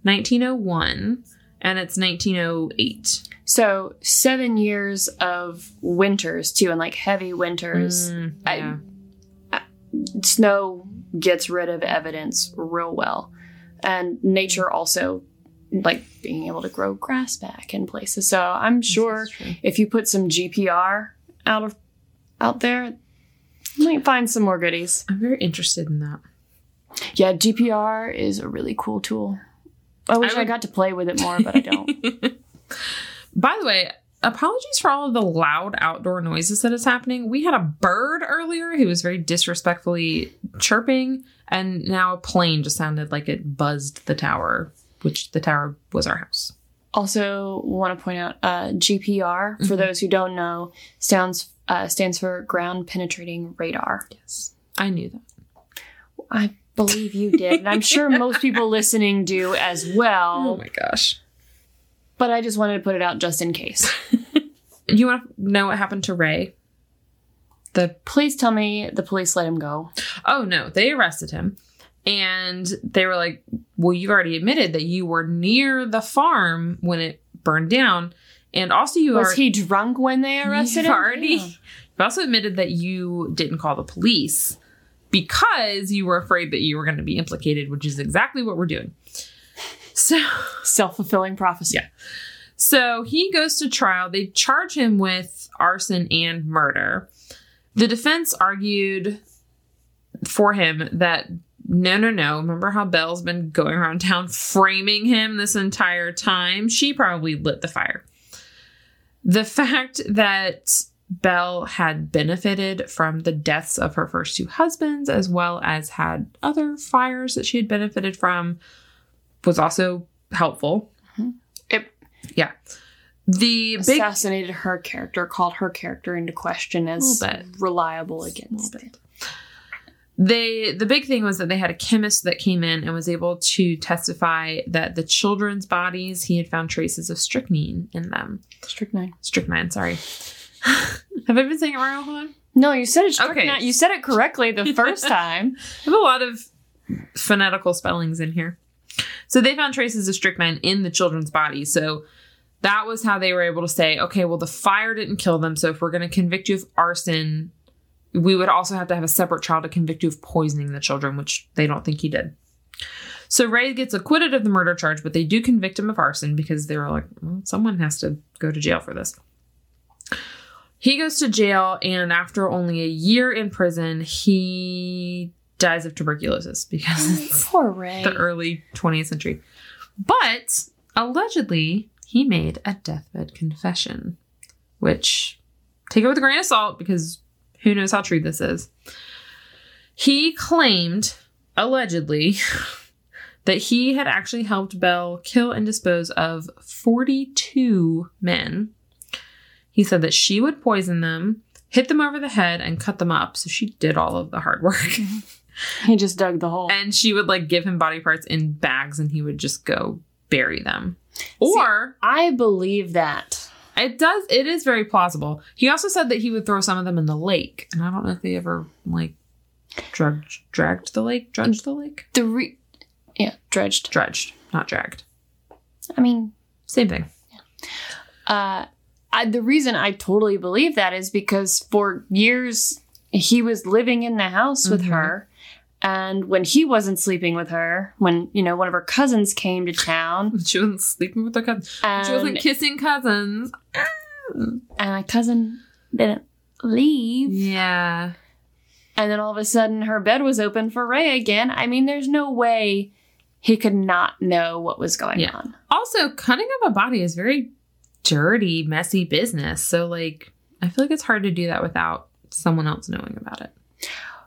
1901 and it's 1908. So seven years of winters too, and like heavy winters. Mm, I- yeah. Snow gets rid of evidence real well, and nature also like being able to grow grass back in places. So I'm sure This is true. if you put some GPR out of out there, you might find some more goodies. I'm very interested in that. Yeah, GPR is a really cool tool. I wish I, would- got to play with it more, but I don't. By the way, apologies for all of the loud outdoor noises that is happening. We had a bird earlier who was very disrespectfully chirping, and now a plane just sounded like it buzzed the tower, which the tower was our house. Also, want to point out uh, GPR for Mhm. those who don't know stands uh, stands for ground penetrating radar. Yes, I knew that. I believe you did, and I'm sure most people listening do as well. Oh my gosh. But I just wanted to put it out just in case. Do you want to know what happened to Ray? The Please tell me the police let him go. oh no, they arrested him, and they were like, "Well, you already admitted that you were near the farm when it burned down, and also you were. Was are he drunk when they arrested him? already Yeah. you've also admitted that you didn't call the police because you were afraid that you were going to be implicated, which is exactly what we're doing. So, Self-fulfilling prophecy. Yeah. so he goes to trial. They charge him with arson and murder. The defense argued for him that no, no, no. Remember how Belle's been going around town framing him this entire time? She probably lit the fire. The fact that Belle had benefited from the deaths of her first two husbands, as well as had other fires that she had benefited from, was also helpful. Mm-hmm. It Yeah. The big assassinated her character, called her character into question as reliable against it. they the big thing was that they had a chemist that came in and was able to testify that the children's bodies he had found traces of strychnine in them. Strychnine. Strychnine, sorry. Have I been saying it wrong? Hold on. No, you said it. Strychnine. Okay. You said it correctly the first time. I have a lot of phonetical spellings in here. So they found traces of strychnine in the children's bodies. So that was how they were able to say, okay, well, the fire didn't kill them. So if we're going to convict you of arson, we would also have to have a separate trial to convict you of poisoning the children, which they don't think he did. So Ray gets acquitted of the murder charge, but they do convict him of arson because they were like, well, someone has to go to jail for this. He goes to jail, and after only a year in prison, he dies of tuberculosis because it's Poor Ray. the early 20th century. But allegedly, he made a deathbed confession, which take it with a grain of salt because who knows how true this is. He claimed, allegedly, that he had actually helped Belle kill and dispose of 42 men. He said that she would poison them, hit them over the head, and cut them up. So she did all of the hard work. Mm-hmm. He just dug the hole. and she would like give him body parts in bags and he would just go bury them. Or I believe that. it does it is very plausible. He also said that he would throw some of them in the lake. And I don't know if they ever like drugged dragged the lake, dredged the lake. The re- yeah, dredged. Dredged, not dragged. I mean, Same thing. uh, I, the reason I totally believe that is because for years he was living in the house with Mhm. her. And when he wasn't sleeping with her, when, you know, one of her cousins came to town, She wasn't sleeping with her cousin. She wasn't kissing cousins. Ah. and my cousin didn't leave. Yeah. And then all of a sudden her bed was open for Ray again. I mean, there's no way he could not know what was going Yeah. on. Also, cutting up a body is very dirty, messy business. So, like, I feel like it's hard to do that without someone else knowing about it.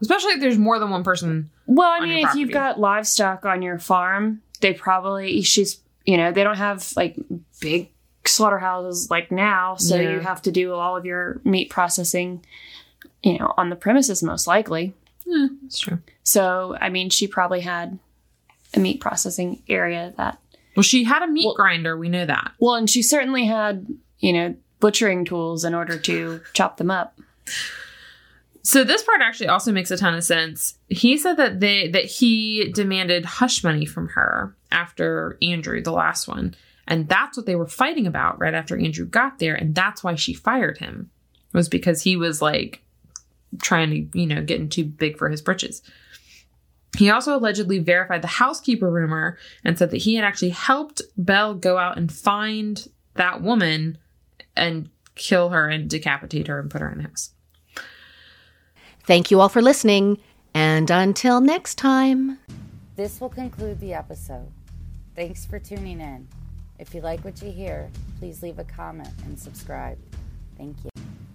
Especially if there's more than one person. Well, I mean, if you've got livestock on your farm, they probably she's you know they don't have like big slaughterhouses like now, so Yeah. you have to do all of your meat processing, you know, on the premises most likely. Eh, that's true. So I mean, she probably had a meat processing area that Well, she had a meat Well- grinder. We know that. well, and she certainly had you know butchering tools in order to chop them up. So this part actually also makes a ton of sense. He said that they that he demanded hush money from her after Andrew, the last one. And that's what they were fighting about right after Andrew got there. And that's why she fired him. Was because he was like trying to, you know, getting too big for his britches. He also allegedly verified the housekeeper rumor and said that he had actually helped Belle go out and find that woman and kill her and decapitate her and put her in the house. Thank you all for listening, and until next time. This will conclude the episode. Thanks for tuning in. If you like what you hear, please leave a comment and subscribe. Thank you.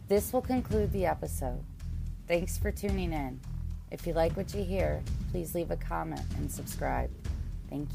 This will conclude the episode. Thanks for tuning in. If you like what you hear, please leave a comment and subscribe. Thank you.